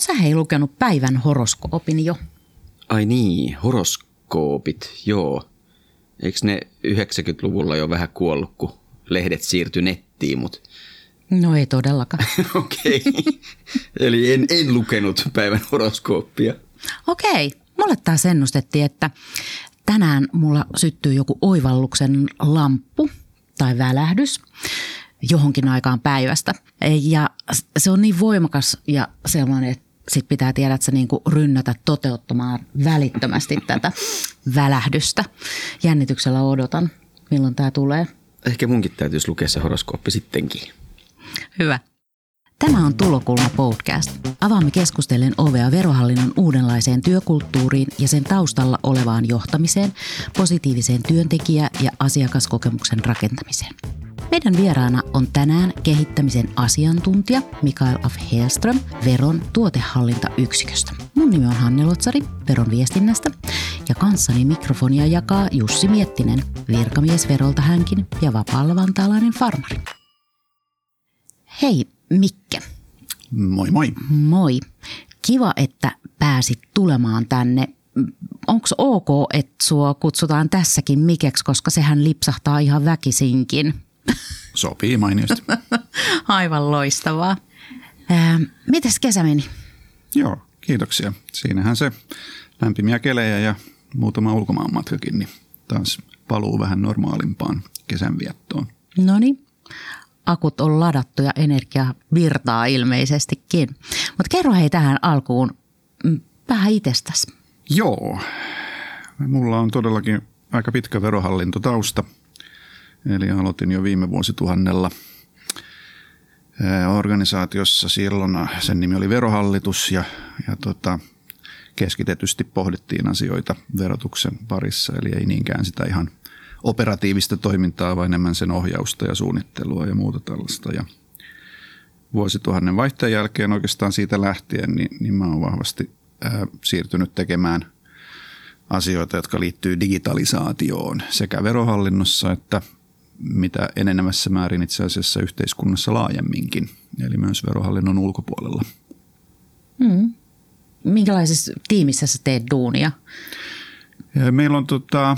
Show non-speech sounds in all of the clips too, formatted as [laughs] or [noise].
Oot sä hei lukenut päivän horoskoopin jo? Ai niin, horoskoopit, joo. Eikö ne 90-luvulla jo vähän kuollut, kun lehdet siirtyi nettiin, mutta No ei todellakaan. [laughs] Okei. Okay. Eli en, en lukenut päivän horoskooppia. Okei. Mulle taas ennustettiin, että tänään mulla syttyy joku oivalluksen lamppu tai välähdys johonkin aikaan päivästä. Ja se on niin voimakas ja sellainen, että sit pitää tiedä, että sä niin rynnätä toteuttamaan välittömästi tätä välähdystä. Jännityksellä odotan, milloin tämä tulee. Ehkä munkin täytyisi lukea se horoskooppi sittenkin. Hyvä. Tämä on Tulokulma podcast. Avaamme keskustellen ovea verohallinnon uudenlaiseen työkulttuuriin ja sen taustalla olevaan johtamiseen, positiiviseen työntekijä- ja asiakaskokemuksen rakentamiseen. Meidän vieraana on tänään kehittämisen asiantuntija Mikael af Helström Veron tuotehallintayksiköstä. Mun nimi on Hanne Lotsari Veron viestinnästä ja kanssani mikrofonia jakaa Jussi Miettinen, virkamies Verolta hänkin ja vapaalla vantaalainen farmari. Hei Mikke. Moi moi. Moi. Kiva, että pääsit tulemaan tänne. Onko ok, että sua kutsutaan tässäkin Mikeksi, koska sehän lipsahtaa ihan väkisinkin? Sopii mainiosti. [laughs] Aivan loistavaa. Ää, mites kesä meni? Joo, kiitoksia. Siinähän se lämpimiä kelejä ja muutama ulkomaanmatkakin, niin taas paluu vähän normaalimpaan kesänviettoon. No niin, akut on ladattu ja energia virtaa ilmeisestikin. Mutta kerro hei tähän alkuun mm, vähän itsestäsi. Joo, mulla on todellakin aika pitkä verohallintotausta. Eli aloitin jo viime vuosituhannella organisaatiossa silloin, sen nimi oli verohallitus ja, ja tota, keskitetysti pohdittiin asioita verotuksen parissa, eli ei niinkään sitä ihan operatiivista toimintaa, vaan enemmän sen ohjausta ja suunnittelua ja muuta tällaista. Ja vuosituhannen vaihteen jälkeen oikeastaan siitä lähtien, niin, niin mä oon vahvasti ää, siirtynyt tekemään asioita, jotka liittyy digitalisaatioon sekä verohallinnossa että mitä enenevässä määrin itse asiassa yhteiskunnassa laajemminkin, eli myös verohallinnon ulkopuolella. Hmm. Minkälaisessa tiimissä sä teet duunia? Meillä on tota,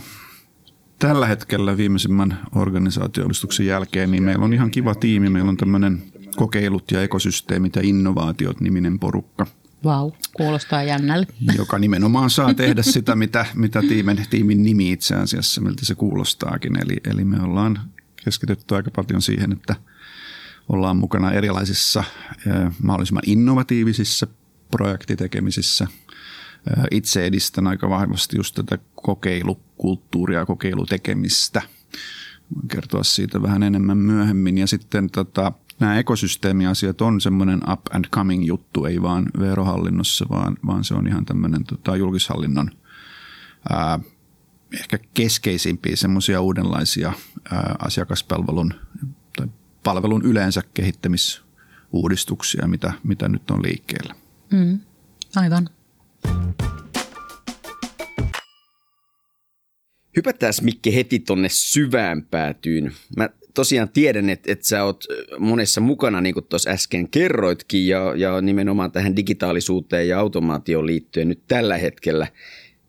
tällä hetkellä viimeisimmän organisaatioallistuksen jälkeen, niin meillä on ihan kiva tiimi. Meillä on tämmöinen kokeilut ja ekosysteemit ja innovaatiot niminen porukka. Vau, wow, kuulostaa jännälle. Joka nimenomaan saa tehdä [laughs] sitä, mitä, mitä tiimin, tiimin nimi itse asiassa, miltä se kuulostaakin. Eli, eli me ollaan keskitytty aika paljon siihen, että ollaan mukana erilaisissa mahdollisimman innovatiivisissa projektitekemisissä – itse edistän aika vahvasti just tätä kokeilukulttuuria ja kokeilutekemistä. Voin kertoa siitä vähän enemmän myöhemmin. Ja sitten tota, nämä ekosysteemiasiat on semmoinen up and coming juttu, ei vaan verohallinnossa, vaan, vaan se on ihan tämmöinen tota, julkishallinnon ää, ehkä keskeisimpiä semmoisia uudenlaisia ää, asiakaspalvelun tai palvelun yleensä kehittämisuudistuksia, mitä, mitä nyt on liikkeellä. Mm, aivan. Hypätään Mikke heti tonne syvään päätyyn. Mä tosiaan tiedän, että, että sä oot monessa mukana, niin kuin tuossa äsken kerroitkin, ja, ja nimenomaan tähän digitaalisuuteen ja automaatioon liittyen nyt tällä hetkellä.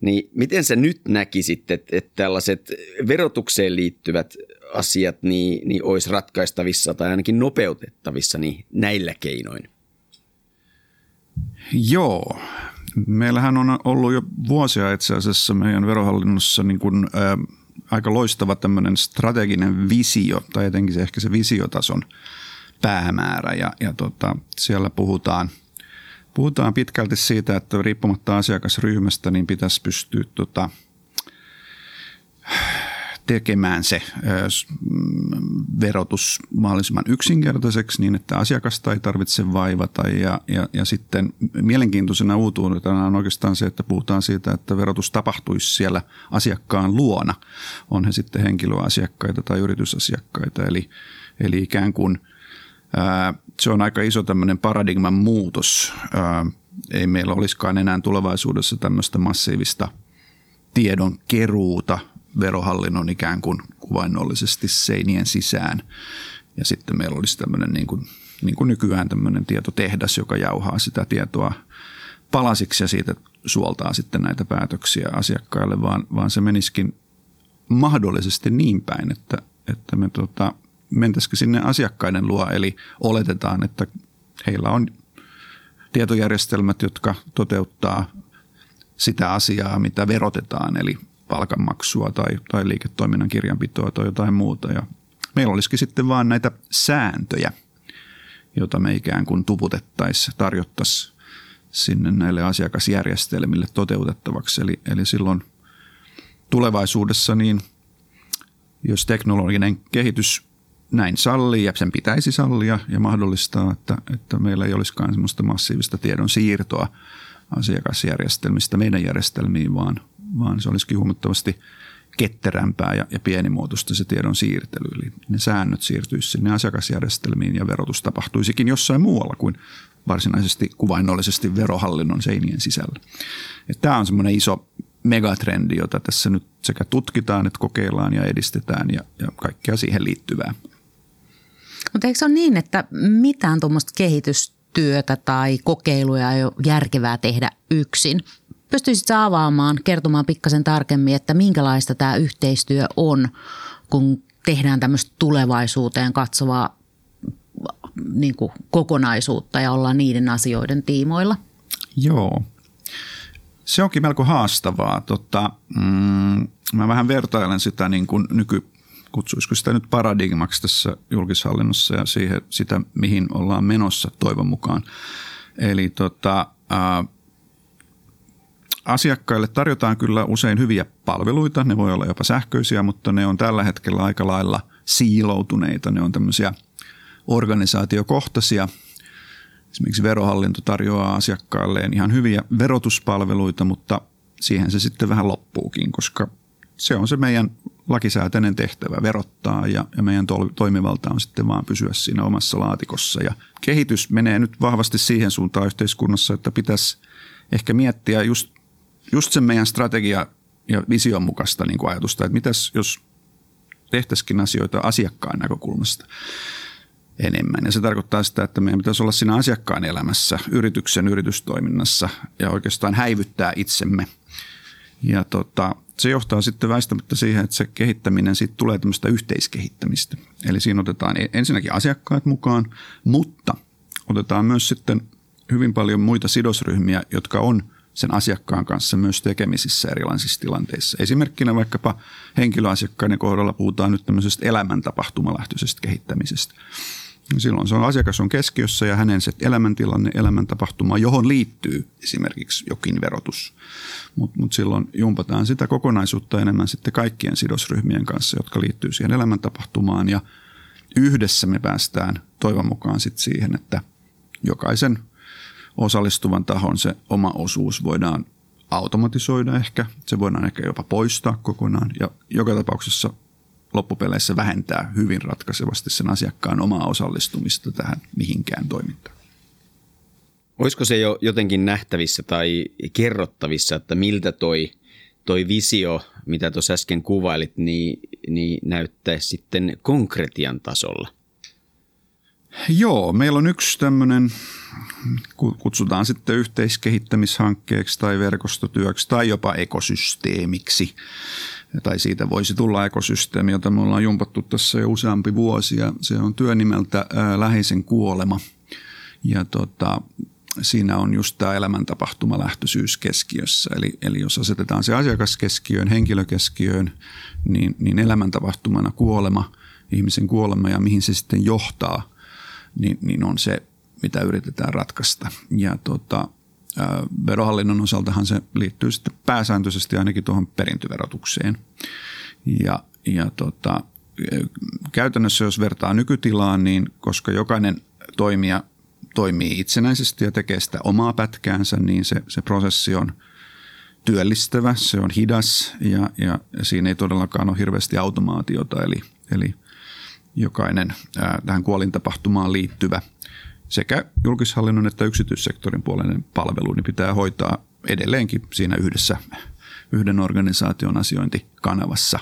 Niin miten sä nyt näkisit, että, että tällaiset verotukseen liittyvät asiat niin, niin olisi ratkaistavissa tai ainakin nopeutettavissa niin näillä keinoin? Joo, Meillähän on ollut jo vuosia itse asiassa meidän verohallinnossa niin kuin, ä, aika loistava tämmöinen strateginen visio, tai etenkin se ehkä se visiotason päämäärä. Ja, ja tota, siellä puhutaan, puhutaan pitkälti siitä, että riippumatta asiakasryhmästä, niin pitäisi pystyä tota, tekemään se verotus mahdollisimman yksinkertaiseksi niin, että asiakasta ei tarvitse vaivata. Ja, ja, ja sitten mielenkiintoisena uutuutena on oikeastaan se, että puhutaan siitä, että verotus tapahtuisi siellä asiakkaan luona. On he sitten henkilöasiakkaita tai yritysasiakkaita. Eli, eli ikään kuin ää, se on aika iso tämmöinen paradigman muutos. Ää, ei meillä olisikaan enää tulevaisuudessa tämmöistä massiivista tiedon keruuta – verohallinnon ikään kuin kuvainnollisesti seinien sisään. Ja sitten meillä olisi tämmöinen niin kuin niin kuin nykyään tämmöinen tietotehdas, joka jauhaa sitä tietoa palasiksi ja siitä suoltaa sitten näitä päätöksiä asiakkaille, vaan, vaan se menisikin mahdollisesti niin päin, että, että me tota, mentäisikö sinne asiakkaiden luo, eli oletetaan, että heillä on tietojärjestelmät, jotka toteuttaa sitä asiaa, mitä verotetaan, eli palkanmaksua tai, tai liiketoiminnan kirjanpitoa tai jotain muuta. Ja meillä olisikin sitten vaan näitä sääntöjä, joita me ikään kuin tuputettaisiin, tarjottaisiin sinne näille asiakasjärjestelmille toteutettavaksi. Eli, eli silloin tulevaisuudessa, niin jos teknologinen kehitys näin sallii ja sen pitäisi sallia ja mahdollistaa, että, että meillä ei olisikaan semmoista massiivista tiedon siirtoa asiakasjärjestelmistä meidän järjestelmiin, vaan, vaan se olisikin huomattavasti ketterämpää ja, ja pienimuotoista se tiedon siirtely. Eli ne säännöt siirtyisi sinne asiakasjärjestelmiin ja verotus tapahtuisikin jossain muualla kuin varsinaisesti kuvainnollisesti verohallinnon seinien sisällä. Ja tämä on semmoinen iso megatrendi, jota tässä nyt sekä tutkitaan että kokeillaan ja edistetään ja, ja kaikkea siihen liittyvää. Mutta eikö se ole niin, että mitään tuommoista kehitystyötä tai kokeiluja ei ole järkevää tehdä yksin? Pystyisit avaamaan, kertomaan pikkasen tarkemmin, että minkälaista tämä yhteistyö on, kun tehdään tämmöistä tulevaisuuteen katsovaa niin kuin kokonaisuutta ja ollaan niiden asioiden tiimoilla? Joo. Se onkin melko haastavaa. Tota, mm, mä vähän vertailen sitä niin kuin nyky, kutsuisiko sitä nyt paradigmaksi tässä julkishallinnossa ja siihen, sitä, mihin ollaan menossa toivon mukaan. Eli tota, ää, asiakkaille tarjotaan kyllä usein hyviä palveluita, ne voi olla jopa sähköisiä, mutta ne on tällä hetkellä aika lailla siiloutuneita, ne on tämmöisiä organisaatiokohtaisia. Esimerkiksi verohallinto tarjoaa asiakkailleen ihan hyviä verotuspalveluita, mutta siihen se sitten vähän loppuukin, koska se on se meidän lakisääteinen tehtävä verottaa ja, ja meidän to, toimivalta on sitten vaan pysyä siinä omassa laatikossa. Ja kehitys menee nyt vahvasti siihen suuntaan yhteiskunnassa, että pitäisi ehkä miettiä just, just sen meidän strategia ja vision mukaista niin kuin ajatusta, että mitäs jos tehtäisikin asioita asiakkaan näkökulmasta enemmän. Ja se tarkoittaa sitä, että meidän pitäisi olla siinä asiakkaan elämässä, yrityksen yritystoiminnassa ja oikeastaan häivyttää itsemme. Ja tota, se johtaa sitten väistämättä siihen, että se kehittäminen siitä tulee tämmöistä yhteiskehittämistä. Eli siinä otetaan ensinnäkin asiakkaat mukaan, mutta otetaan myös sitten hyvin paljon muita sidosryhmiä, jotka on sen asiakkaan kanssa myös tekemisissä erilaisissa tilanteissa. Esimerkkinä vaikkapa henkilöasiakkaiden kohdalla puhutaan nyt tämmöisestä elämäntapahtumalähtöisestä kehittämisestä. Silloin se on, asiakas on keskiössä ja hänen se elämäntilanne, elämäntapahtuma, johon liittyy esimerkiksi jokin verotus. Mutta mut silloin jumpataan sitä kokonaisuutta enemmän sitten kaikkien sidosryhmien kanssa, jotka liittyy siihen elämäntapahtumaan ja yhdessä me päästään toivon mukaan sitten siihen, että jokaisen osallistuvan tahon se oma osuus voidaan automatisoida ehkä, se voidaan ehkä jopa poistaa kokonaan ja joka tapauksessa loppupeleissä vähentää hyvin ratkaisevasti sen asiakkaan omaa osallistumista tähän mihinkään toimintaan. Olisiko se jo jotenkin nähtävissä tai kerrottavissa, että miltä toi, toi visio, mitä tuossa äsken kuvailit, niin, niin näyttää sitten konkretian tasolla? Joo, meillä on yksi tämmöinen, kutsutaan sitten yhteiskehittämishankkeeksi tai verkostotyöksi tai jopa ekosysteemiksi tai siitä voisi tulla ekosysteemi, jota me ollaan jumpattu tässä jo useampi vuosi ja se on työnimeltä Läheisen kuolema. Ja tota, siinä on just tämä elämäntapahtuma lähtöisyys keskiössä. Eli, eli jos asetetaan se asiakas keskiöön, henkilö keskiöön, niin, niin elämäntapahtumana kuolema, ihmisen kuolema ja mihin se sitten johtaa, niin, niin on se, mitä yritetään ratkaista. Ja tota, verohallinnon osaltahan se liittyy sitten pääsääntöisesti ainakin tuohon perintöverotukseen. Ja, ja tota, käytännössä jos vertaa nykytilaan, niin koska jokainen toimija toimii itsenäisesti ja tekee sitä omaa pätkäänsä, niin se, se prosessi on työllistävä, se on hidas ja, ja siinä ei todellakaan ole hirveästi automaatiota, eli, eli jokainen ää, tähän kuolintapahtumaan liittyvä – sekä julkishallinnon että yksityissektorin puolinen palvelu niin pitää hoitaa edelleenkin siinä yhdessä yhden organisaation asiointikanavassa.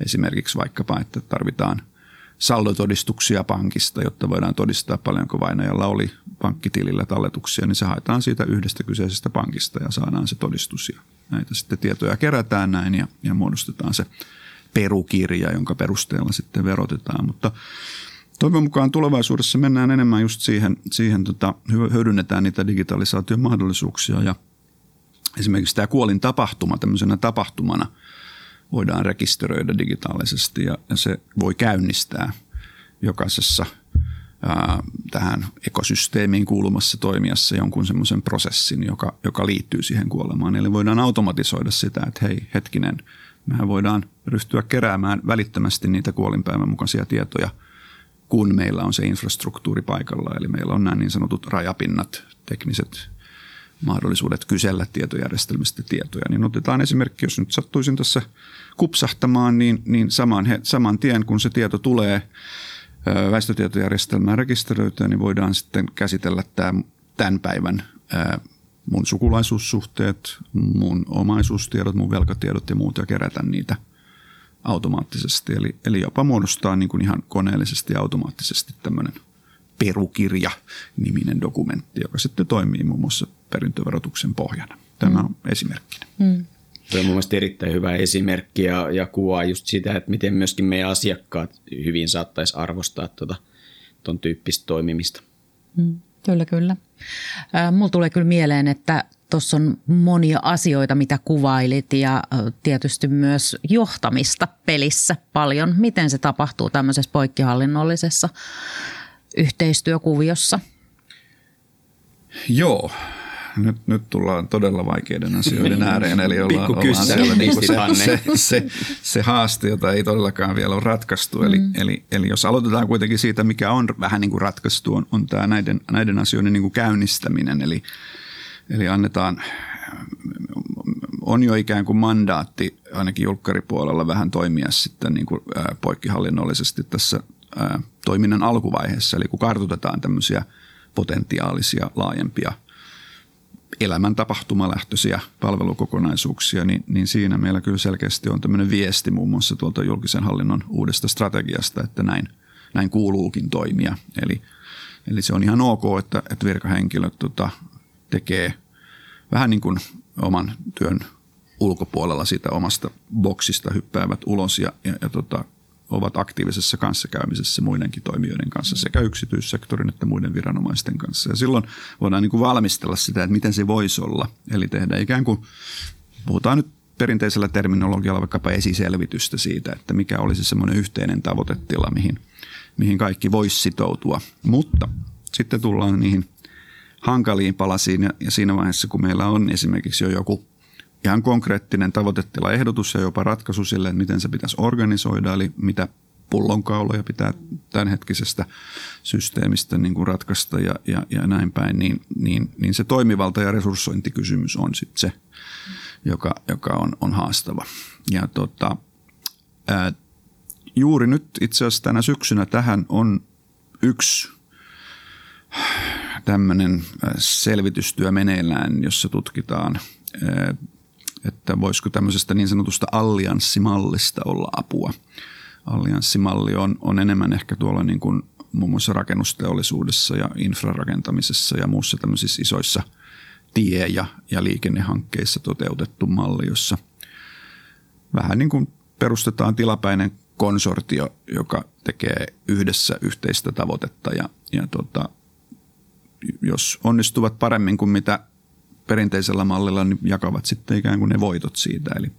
Esimerkiksi vaikkapa, että tarvitaan saldotodistuksia pankista, jotta voidaan todistaa paljonko vainajalla oli pankkitilillä talletuksia, niin se haetaan siitä yhdestä kyseisestä pankista ja saadaan se todistus. Ja näitä sitten tietoja kerätään näin ja, ja muodostetaan se perukirja, jonka perusteella sitten verotetaan. Mutta toivon mukaan tulevaisuudessa mennään enemmän just siihen, siihen tota, hyödynnetään niitä digitalisaation mahdollisuuksia ja esimerkiksi tämä kuolin tapahtuma tämmöisenä tapahtumana voidaan rekisteröidä digitaalisesti ja, ja se voi käynnistää jokaisessa tähän ekosysteemiin kuulumassa toimijassa jonkun semmoisen prosessin, joka, joka liittyy siihen kuolemaan. Eli voidaan automatisoida sitä, että hei hetkinen, mehän voidaan ryhtyä keräämään välittömästi niitä kuolinpäivän mukaisia tietoja, kun meillä on se infrastruktuuri paikalla. Eli meillä on nämä niin sanotut rajapinnat, tekniset mahdollisuudet kysellä tietojärjestelmistä tietoja. Niin otetaan esimerkki, jos nyt sattuisin tässä kupsahtamaan, niin, niin saman, he, saman tien kun se tieto tulee väestötietojärjestelmään rekisteröityä, niin voidaan sitten käsitellä tämä, tämän päivän mun sukulaisuussuhteet, mun omaisuustiedot, mun velkatiedot ja muut ja kerätä niitä automaattisesti. Eli, eli jopa muodostaa niin kuin ihan koneellisesti ja automaattisesti tämmöinen perukirja-niminen dokumentti, joka sitten toimii muun muassa perintöverotuksen pohjana. Tämä mm. on esimerkkinä. Mm. Se on mun mielestä erittäin hyvä esimerkki ja, ja kuvaa just sitä, että miten myöskin meidän asiakkaat hyvin saattaisi arvostaa tuota, ton tyyppistä toimimista. Mm, kyllä, kyllä. Mulla tulee kyllä mieleen, että tuossa on monia asioita, mitä kuvailit ja tietysti myös johtamista pelissä paljon. Miten se tapahtuu tämmöisessä poikkihallinnollisessa yhteistyökuviossa? Joo, nyt, nyt tullaan todella vaikeiden asioiden ääreen. Eli ollaan, ollaan siellä niin kuin se, se, se, se haaste, jota ei todellakaan vielä ole ratkaistu. Eli, mm. eli, eli jos aloitetaan kuitenkin siitä, mikä on vähän niin kuin ratkaistu, on, on tämä näiden, näiden asioiden niin kuin käynnistäminen. Eli, eli annetaan, on jo ikään kuin mandaatti ainakin julkkaripuolella vähän toimia sitten niin kuin, ää, poikkihallinnollisesti tässä ää, toiminnan alkuvaiheessa. Eli kun kartutetaan tämmöisiä potentiaalisia laajempia elämän tapahtumalähtöisiä palvelukokonaisuuksia, niin, niin siinä meillä kyllä selkeästi on tämmöinen viesti muun muassa tuolta julkisen hallinnon uudesta strategiasta, että näin, näin kuuluukin toimia. Eli, eli se on ihan ok, että, että virkahenkilöt tota, tekee vähän niin kuin oman työn ulkopuolella siitä omasta boksista hyppäävät ulos ja, ja, ja tota, ovat aktiivisessa kanssakäymisessä muidenkin toimijoiden kanssa, sekä yksityissektorin että muiden viranomaisten kanssa. Ja silloin voidaan niin kuin valmistella sitä, että miten se voisi olla. Eli tehdä ikään kuin, puhutaan nyt perinteisellä terminologialla vaikkapa esiselvitystä siitä, että mikä olisi semmoinen yhteinen tavoitetila, mihin, mihin kaikki voisi sitoutua. Mutta sitten tullaan niihin hankaliin palasiin ja, ja siinä vaiheessa, kun meillä on esimerkiksi jo joku ihan konkreettinen tavoitetilaehdotus ja jopa ratkaisu sille, että miten se pitäisi organisoida, eli mitä pullonkauloja pitää tämänhetkisestä systeemistä niin kuin ratkaista ja, ja, ja näin päin, niin, niin, niin se toimivalta ja resurssointikysymys on sitten se, joka, joka on, on haastava. Ja tota, ää, juuri nyt itse asiassa tänä syksynä tähän on yksi tämmöinen selvitystyö meneillään, jossa tutkitaan että voisiko tämmöisestä niin sanotusta allianssimallista olla apua. Allianssimalli on, on enemmän ehkä tuolla niin kuin muun muassa rakennusteollisuudessa ja infrarakentamisessa ja muussa tämmöisissä isoissa tie- ja, ja liikennehankkeissa toteutettu malli, jossa vähän niin kuin perustetaan tilapäinen konsortio, joka tekee yhdessä yhteistä tavoitetta ja, ja tota, jos onnistuvat paremmin kuin mitä perinteisellä mallilla niin jakavat sitten ikään kuin ne voitot siitä. Eli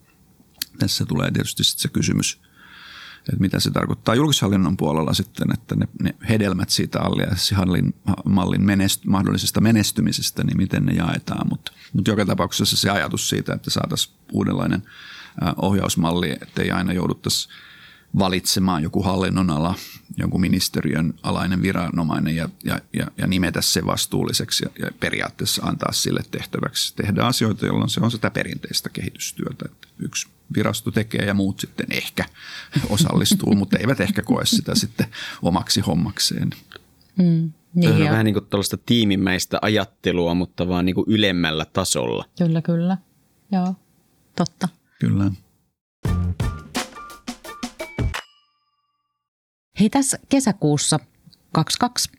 tässä tulee tietysti sitten se kysymys, että mitä se tarkoittaa julkishallinnon puolella sitten, että ne, ne hedelmät siitä allianssihallin menest, mahdollisesta menestymisestä, niin miten ne jaetaan. Mutta mut joka tapauksessa se ajatus siitä, että saataisiin uudenlainen ohjausmalli, ettei aina jouduttaisi valitsemaan joku hallinnonala, jonkun ministeriön alainen viranomainen ja, ja, ja, ja nimetä se vastuulliseksi ja, ja periaatteessa antaa sille tehtäväksi tehdä asioita, jolloin se on sitä perinteistä kehitystyötä. Että yksi virasto tekee ja muut sitten ehkä [laughs] osallistuu, mutta eivät ehkä koe sitä sitten omaksi hommakseen. Mm, niin on vähän niin kuin tuollaista tiimimäistä ajattelua, mutta vaan niin kuin ylemmällä tasolla. Kyllä, kyllä. Joo, totta. Kyllä. Hei tässä kesäkuussa 22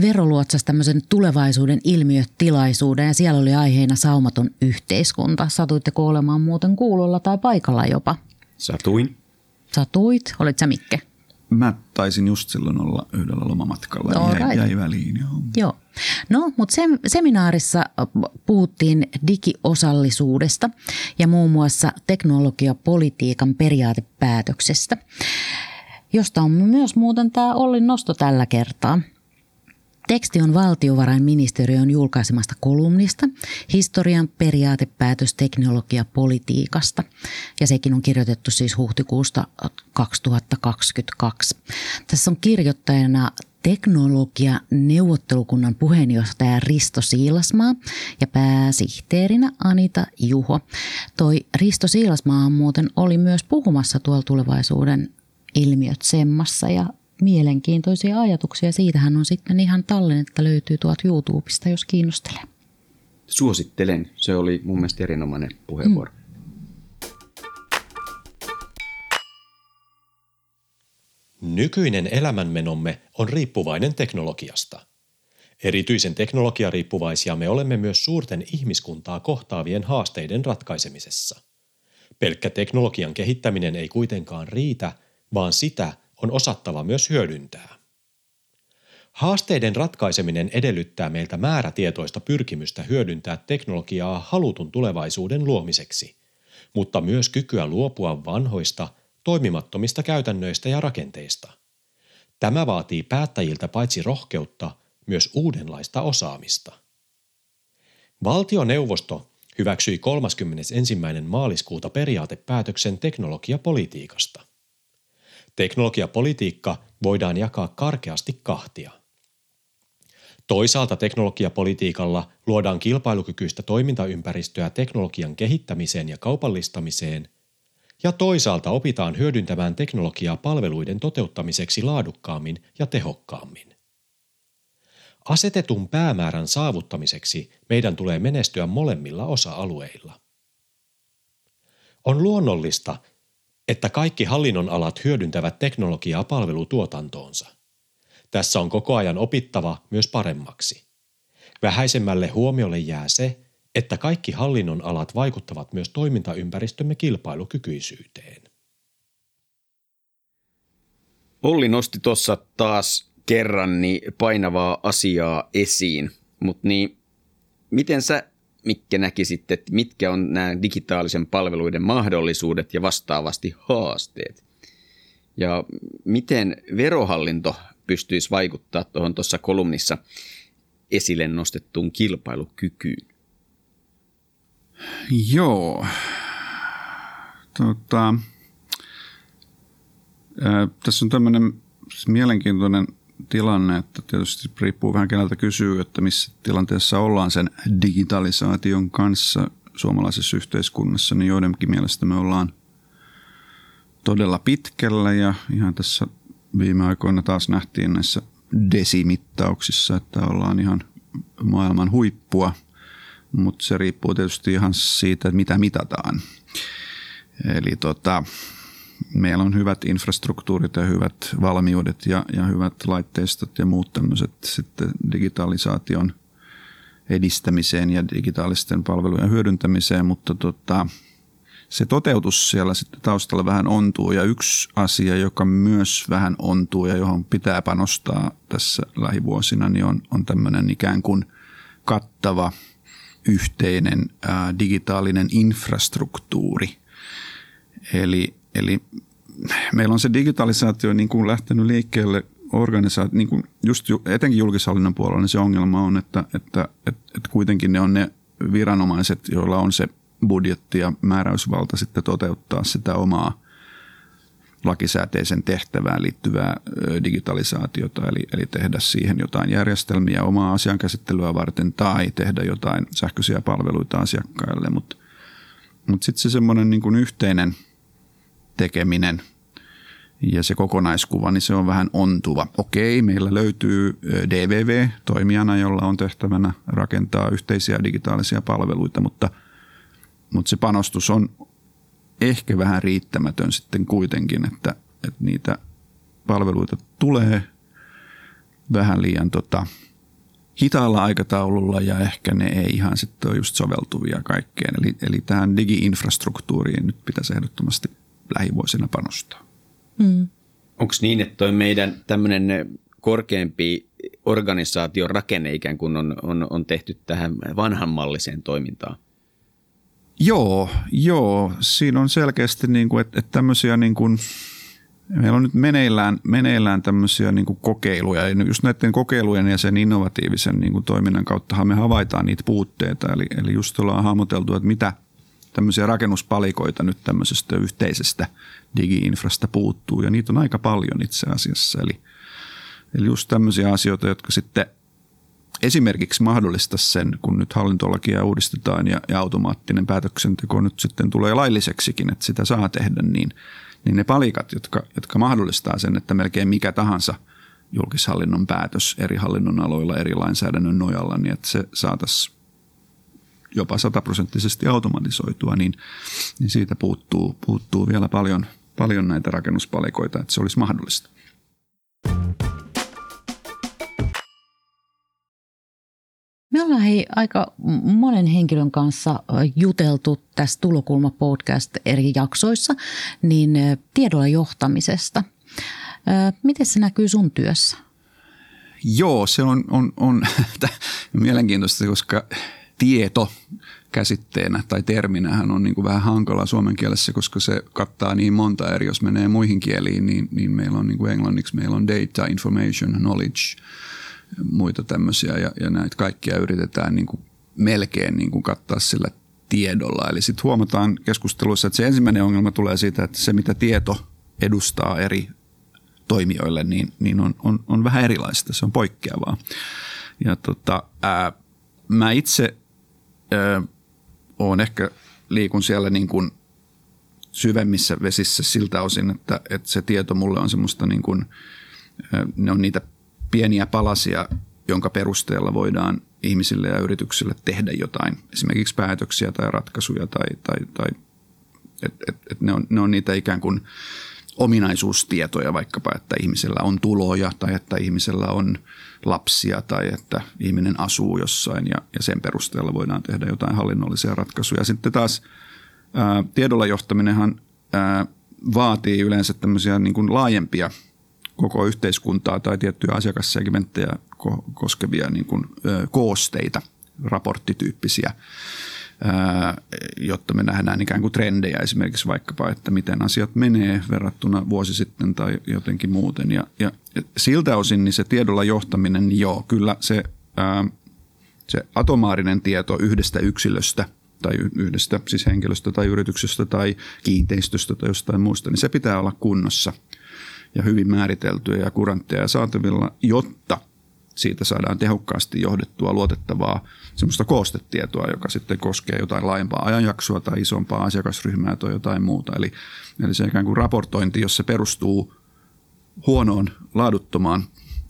veroluotsasi tämmöisen tulevaisuuden ilmiötilaisuuden ja siellä oli aiheena saumaton yhteiskunta. Satuitteko olemaan muuten kuulolla tai paikalla jopa? Satuin. Satuit? Olit sä Mikke? Mä taisin just silloin olla yhdellä lomamatkalla. All jäi, right. jäi väliin, joo. Joo. No, mutta se, seminaarissa puhuttiin digiosallisuudesta ja muun muassa teknologiapolitiikan periaatepäätöksestä, josta on myös muuten tämä Ollin nosto tällä kertaa. Teksti on valtiovarainministeriön julkaisemasta kolumnista Historian periaatepäätös teknologiapolitiikasta ja sekin on kirjoitettu siis huhtikuusta 2022. Tässä on kirjoittajana teknologia neuvottelukunnan puheenjohtaja Risto Siilasmaa ja pääsihteerinä Anita Juho. Toi Risto Siilasmaa muuten oli myös puhumassa tuolla tulevaisuuden ilmiöt semmassa ja mielenkiintoisia ajatuksia. Siitähän on sitten ihan tallennetta löytyy tuolta YouTubesta, jos kiinnostelee. Suosittelen. Se oli mun mielestä erinomainen puheenvuoro. Mm. Nykyinen elämänmenomme on riippuvainen teknologiasta. Erityisen teknologiariippuvaisia me olemme myös suurten ihmiskuntaa kohtaavien haasteiden ratkaisemisessa. Pelkkä teknologian kehittäminen ei kuitenkaan riitä, vaan sitä on osattava myös hyödyntää. Haasteiden ratkaiseminen edellyttää meiltä määrätietoista pyrkimystä hyödyntää teknologiaa halutun tulevaisuuden luomiseksi, mutta myös kykyä luopua vanhoista, toimimattomista käytännöistä ja rakenteista. Tämä vaatii päättäjiltä paitsi rohkeutta, myös uudenlaista osaamista. Valtioneuvosto hyväksyi 31. maaliskuuta periaatepäätöksen teknologiapolitiikasta. Teknologiapolitiikka voidaan jakaa karkeasti kahtia. Toisaalta teknologiapolitiikalla luodaan kilpailukykyistä toimintaympäristöä teknologian kehittämiseen ja kaupallistamiseen, ja toisaalta opitaan hyödyntämään teknologiaa palveluiden toteuttamiseksi laadukkaammin ja tehokkaammin. Asetetun päämäärän saavuttamiseksi meidän tulee menestyä molemmilla osa-alueilla. On luonnollista, että kaikki hallinnonalat hyödyntävät teknologiaa palvelutuotantoonsa. Tässä on koko ajan opittava myös paremmaksi. Vähäisemmälle huomiolle jää se, että kaikki hallinnonalat vaikuttavat myös toimintaympäristömme kilpailukykyisyyteen. Olli nosti tuossa taas kerran niin painavaa asiaa esiin, mutta niin, miten sä Mikke näkisit, että mitkä on nämä digitaalisen palveluiden mahdollisuudet ja vastaavasti haasteet? Ja miten verohallinto pystyisi vaikuttaa tuohon tuossa kolumnissa esille nostettuun kilpailukykyyn? Joo. Tota, ää, tässä on tämmöinen mielenkiintoinen tilanne, että tietysti riippuu vähän keneltä kysyy, että missä tilanteessa ollaan sen digitalisaation kanssa suomalaisessa yhteiskunnassa, niin joidenkin mielestä me ollaan todella pitkällä ja ihan tässä viime aikoina taas nähtiin näissä desimittauksissa, että ollaan ihan maailman huippua, mutta se riippuu tietysti ihan siitä, että mitä mitataan. Eli tota, meillä on hyvät infrastruktuurit ja hyvät valmiudet ja, ja hyvät laitteistot ja muut tämmöiset sitten digitalisaation edistämiseen ja digitaalisten palvelujen hyödyntämiseen, mutta tota, se toteutus siellä sitten taustalla vähän ontuu ja yksi asia, joka myös vähän ontuu ja johon pitää panostaa tässä lähivuosina, niin on, on tämmöinen ikään kuin kattava yhteinen ää, digitaalinen infrastruktuuri. Eli, eli meillä on se digitalisaatio niin kuin lähtenyt liikkeelle organisaatio, niin kuin just etenkin julkishallinnon puolella niin se ongelma on, että, että, että, että kuitenkin ne on ne viranomaiset, joilla on se budjetti ja määräysvalta sitten toteuttaa sitä omaa lakisääteisen tehtävään liittyvää digitalisaatiota, eli, eli tehdä siihen jotain järjestelmiä omaa asiankäsittelyä varten tai tehdä jotain sähköisiä palveluita asiakkaille, mutta mut sitten se semmoinen niin yhteinen tekeminen ja se kokonaiskuva, niin se on vähän ontuva. Okei, meillä löytyy DVV toimijana, jolla on tehtävänä rakentaa yhteisiä digitaalisia palveluita, mutta, mutta se panostus on ehkä vähän riittämätön sitten kuitenkin, että, että niitä rakennuspalveluita tulee vähän liian tota, hitaalla aikataululla ja ehkä ne ei ihan sitten ole just soveltuvia kaikkeen. Eli, eli tähän digi-infrastruktuuriin nyt pitäisi ehdottomasti lähivuosina panostaa. Mm. Onko niin, että toi meidän tämmöinen korkeampi organisaation rakenne ikään kuin on, on, on tehty tähän vanhanmalliseen toimintaan? Joo, joo. Siinä on selkeästi, niin kuin, että, että tämmöisiä niin kuin, meillä on nyt meneillään, meneillään tämmöisiä niin kuin kokeiluja. Ja just näiden kokeilujen ja sen innovatiivisen niin kuin toiminnan kauttahan me havaitaan niitä puutteita. Eli, eli just ollaan hahmoteltu, että mitä tämmöisiä rakennuspalikoita nyt tämmöisestä yhteisestä digi-infrasta puuttuu. Ja niitä on aika paljon itse asiassa. Eli, eli just tämmöisiä asioita, jotka sitten – esimerkiksi mahdollista sen, kun nyt hallintolakia uudistetaan ja, ja automaattinen päätöksenteko nyt sitten tulee lailliseksikin, että sitä saa tehdä, niin, niin ne palikat, jotka, jotka mahdollistaa sen, että melkein mikä tahansa julkishallinnon päätös eri hallinnon aloilla eri lainsäädännön nojalla, niin että se saataisiin jopa sataprosenttisesti automatisoitua, niin, niin siitä puuttuu, puuttuu vielä paljon, paljon näitä rakennuspalikoita, että se olisi mahdollista. Me ollaan hei, aika monen henkilön kanssa juteltu tässä Tulokulma-podcast eri jaksoissa, niin tiedolla johtamisesta. Miten se näkyy sun työssä? Joo, se on, on, on [laughs] mielenkiintoista, koska tieto käsitteenä tai terminähän on niin kuin vähän hankala suomen kielessä, koska se kattaa niin monta eri. Jos menee muihin kieliin, niin, niin meillä on niin kuin englanniksi, meillä on data, information, knowledge – muita tämmöisiä ja, ja näitä kaikkia yritetään niin kuin melkein niin kuin kattaa sillä tiedolla. Eli sitten huomataan keskusteluissa, että se ensimmäinen ongelma tulee siitä, että se mitä tieto edustaa eri toimijoille, niin, niin on, on, on vähän erilaista, se on poikkeavaa. Ja tota, ää, mä itse ää, olen ehkä liikun siellä niin kuin syvemmissä vesissä siltä osin, että, että se tieto mulle on semmoista niin kuin, ne on niitä pieniä palasia, jonka perusteella voidaan ihmisille ja yrityksille tehdä jotain, esimerkiksi päätöksiä tai ratkaisuja tai, tai, tai et, et, et ne, on, ne on niitä ikään kuin ominaisuustietoja vaikkapa, että ihmisellä on tuloja tai että ihmisellä on lapsia tai että ihminen asuu jossain ja, ja sen perusteella voidaan tehdä jotain hallinnollisia ratkaisuja. Sitten taas ää, tiedolla johtaminenhan ää, vaatii yleensä tämmöisiä niin kuin laajempia – koko yhteiskuntaa tai tiettyjä asiakassegmenttejä koskevia niin kuin, koosteita, raporttityyppisiä, jotta me nähdään ikään kuin trendejä esimerkiksi vaikkapa, että miten asiat menee verrattuna vuosi sitten tai jotenkin muuten. Ja, ja siltä osin niin se tiedolla johtaminen, niin joo, kyllä se, se atomaarinen tieto yhdestä yksilöstä tai yhdestä siis henkilöstä tai yrityksestä tai kiinteistöstä tai jostain muusta, niin se pitää olla kunnossa – ja hyvin määriteltyjä ja kurantteja saatavilla, jotta siitä saadaan tehokkaasti johdettua luotettavaa semmoista koostetietoa, joka sitten koskee jotain laajempaa ajanjaksoa tai isompaa asiakasryhmää tai jotain muuta. Eli, eli se ikään kuin raportointi, jos se perustuu huonoon, laaduttomaan,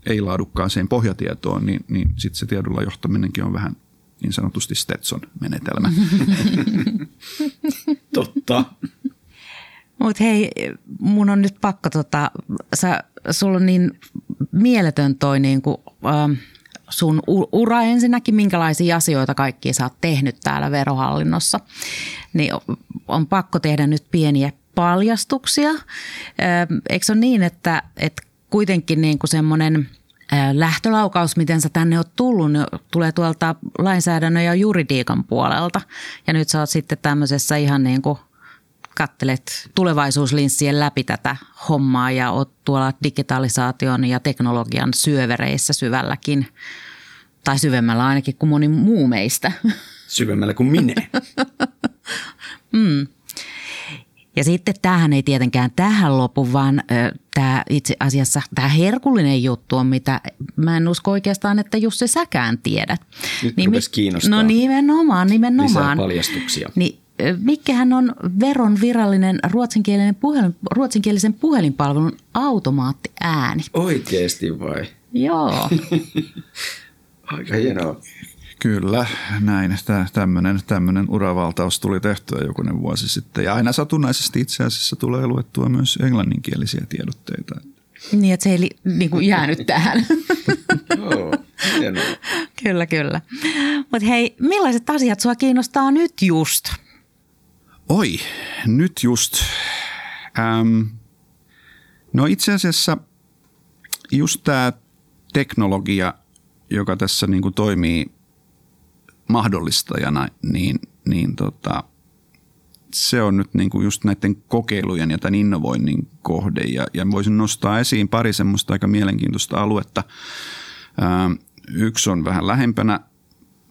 ei-laadukkaaseen pohjatietoon, niin, niin sitten se tiedolla johtaminenkin on vähän niin sanotusti Stetson-menetelmä. [laughs] Totta. Mutta hei, mun on nyt pakko, tota, sä, sulla on niin mieletön toi niin kuin, äh, sun ura ensinnäkin, minkälaisia asioita kaikkia sä oot tehnyt täällä verohallinnossa. Niin on pakko tehdä nyt pieniä paljastuksia. Eikö se ole niin, että, että kuitenkin niin kuin semmoinen äh, lähtölaukaus, miten sä tänne oot tullut, niin tulee tuolta lainsäädännön ja juridiikan puolelta. Ja nyt sä oot sitten tämmöisessä ihan niin kuin kattelet tulevaisuuslinssien läpi tätä hommaa ja oot tuolla digitalisaation ja teknologian syövereissä syvälläkin, tai syvemmällä ainakin kuin moni muu meistä. Syvemmällä kuin minä. [laughs] mm. Ja sitten tähän ei tietenkään tähän lopu, vaan tämä itse asiassa tämä herkullinen juttu on, mitä mä en usko oikeastaan, että Jussi säkään tiedät. Nyt niin, kiinnostaa. No nimenomaan, nimenomaan. Lisää paljastuksia. Niin Mikkehän on veron virallinen ruotsinkielinen puhelin, ruotsinkielisen puhelinpalvelun automaattiääni. Oikeesti vai? Joo. [laughs] Aika hienoa. Kyllä, näin. Tämmöinen, tämmöinen uravaltaus tuli tehtyä jokunen vuosi sitten. Ja aina satunnaisesti itse asiassa tulee luettua myös englanninkielisiä tiedotteita. Niin, että se ei li, niin kuin jäänyt tähän. [laughs] Joo, hienoa. kyllä, kyllä. Mutta hei, millaiset asiat sua kiinnostaa nyt just? Oi, nyt just. Ähm, no itse asiassa just tämä teknologia, joka tässä niin kuin toimii mahdollistajana, niin, niin tota, se on nyt niin kuin just näiden kokeilujen ja tämän innovoinnin kohde. Ja, ja voisin nostaa esiin pari semmoista aika mielenkiintoista aluetta. Ää, yksi on vähän lähempänä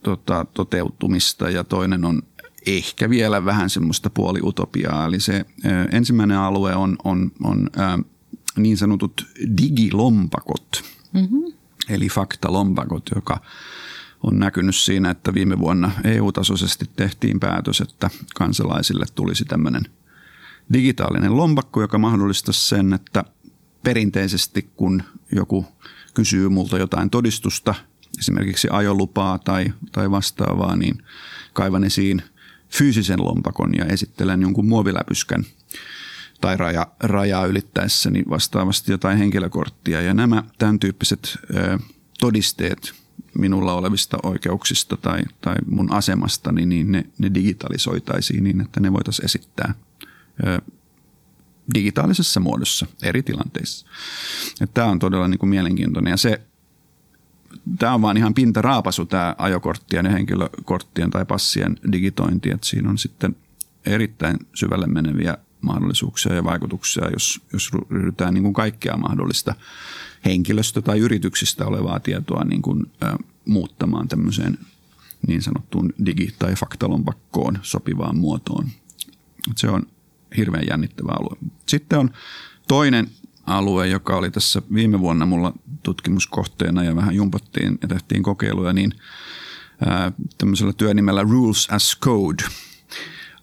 tota, toteutumista ja toinen on ehkä vielä vähän semmoista puoliutopiaa. Eli se ensimmäinen alue on, on, on niin sanotut digilompakot, mm-hmm. eli faktalompakot, joka – on näkynyt siinä, että viime vuonna EU-tasoisesti tehtiin päätös, että kansalaisille tulisi tämmöinen digitaalinen lompakko, joka mahdollistaisi sen, että perinteisesti kun joku kysyy multa jotain todistusta, esimerkiksi ajolupaa tai, tai vastaavaa, niin kaivan esiin fyysisen lompakon ja esittelen jonkun muoviläpyskän tai raja, rajaa ylittäessäni vastaavasti jotain henkilökorttia. Ja nämä tämän tyyppiset ö, todisteet minulla olevista oikeuksista tai, tai mun asemastani, niin ne, ne digitalisoitaisiin niin, että ne voitaisiin esittää ö, digitaalisessa muodossa eri tilanteissa. Tämä on todella niin kuin mielenkiintoinen ja se, tämä on vaan ihan pintaraapasu tämä ajokorttien ja henkilökorttien tai passien digitointi, että siinä on sitten erittäin syvälle meneviä mahdollisuuksia ja vaikutuksia, jos, jos ryhdytään niin kuin kaikkea mahdollista henkilöstö- tai yrityksistä olevaa tietoa niin kuin, ä, muuttamaan tämmöiseen niin sanottuun digi- tai faktalompakkoon sopivaan muotoon. Se on hirveän jännittävä alue. Sitten on toinen alue, joka oli tässä viime vuonna mulla tutkimuskohteena ja vähän jumpattiin ja tehtiin kokeiluja, niin tämmöisellä työnimellä Rules as Code –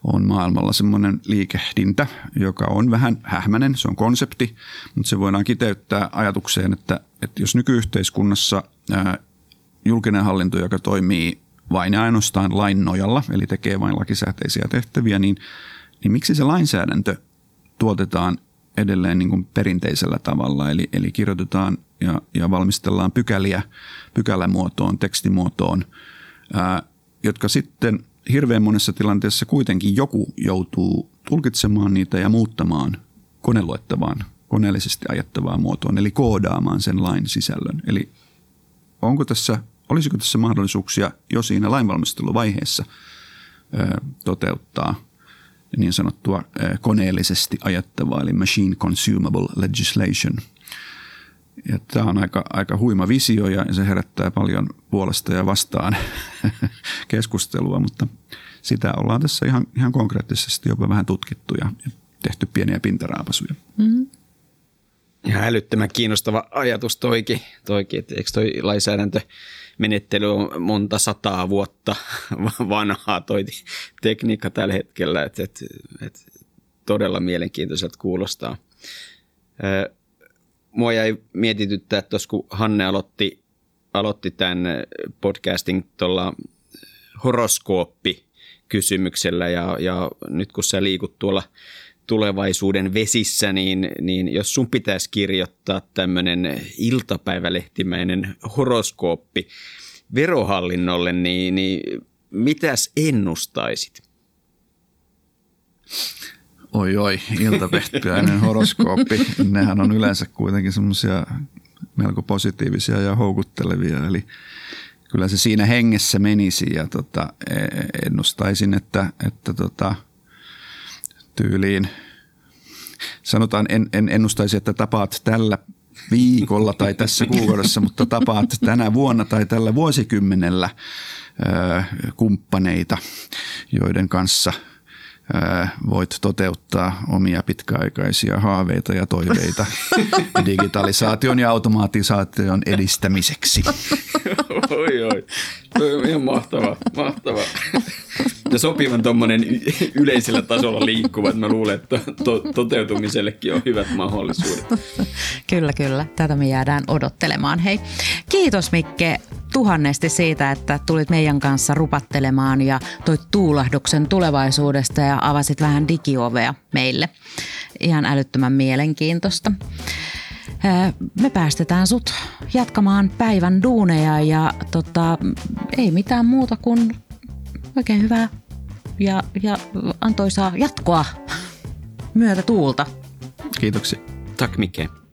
on maailmalla semmoinen liikehdintä, joka on vähän hähmäinen, se on konsepti, mutta se voidaan kiteyttää ajatukseen, että, että jos nykyyhteiskunnassa julkinen hallinto, joka toimii vain ja ainoastaan lain nojalla, eli tekee vain lakisääteisiä tehtäviä, niin, niin miksi se lainsäädäntö tuotetaan edelleen niin kuin perinteisellä tavalla, eli, eli kirjoitetaan ja, ja valmistellaan pykäliä pykälämuotoon, tekstimuotoon, ää, jotka sitten – hirveän monessa tilanteessa kuitenkin joku joutuu tulkitsemaan niitä ja muuttamaan koneluettavaan, koneellisesti ajattavaan muotoon, eli koodaamaan sen lain sisällön. Eli onko tässä, olisiko tässä mahdollisuuksia jo siinä lainvalmisteluvaiheessa ö, toteuttaa niin sanottua ö, koneellisesti ajattavaa, eli machine consumable legislation – ja tämä on aika, aika huima visio ja se herättää paljon puolesta ja vastaan [laughs] keskustelua, mutta sitä ollaan tässä ihan, ihan konkreettisesti jopa vähän tutkittu ja, tehty pieniä pintaraapasuja. Mm-hmm. Ihan älyttömän kiinnostava ajatus toikin, toikin että eikö toi lainsäädäntö menettely on monta sataa vuotta [laughs] vanhaa toi tekniikka tällä hetkellä, että, että, että todella mielenkiintoiselta kuulostaa. Mua jäi mietityttää tuossa, kun Hanne aloitti, aloitti tämän podcasting tuolla horoskooppi kysymyksellä ja, ja nyt kun sä liikut tuolla tulevaisuuden vesissä, niin, niin jos sun pitäisi kirjoittaa tämmöinen iltapäivälehtimäinen horoskooppi verohallinnolle, niin, niin mitäs ennustaisit? Oi oi, iltapehtiäinen horoskooppi. [laughs] Nehän on yleensä kuitenkin semmoisia melko positiivisia ja houkuttelevia. Eli kyllä se siinä hengessä menisi ja tota, e, ennustaisin, että, että tota, tyyliin sanotaan, en, en ennustaisi, että tapaat tällä viikolla tai tässä kuukaudessa, mutta tapaat tänä vuonna tai tällä vuosikymmenellä ö, kumppaneita, joiden kanssa – voit toteuttaa omia pitkäaikaisia haaveita ja toiveita [laughs] digitalisaation ja automatisaation edistämiseksi. Oi, oi. Toi on ihan mahtava, mahtava. Ja sopivan tuommoinen yleisellä tasolla liikkuva, että mä luulen, että to- toteutumisellekin on hyvät mahdollisuudet. Kyllä, kyllä. Tätä me jäädään odottelemaan. Hei, kiitos Mikke tuhannesti siitä, että tulit meidän kanssa rupattelemaan ja toit tuulahduksen tulevaisuudesta ja avasit vähän digiovea meille. Ihan älyttömän mielenkiintoista. Me päästetään sut jatkamaan päivän duuneja ja tota, ei mitään muuta kuin oikein hyvää ja, ja antoisaa jatkoa myötä tuulta. Kiitoksia. Tack mycket.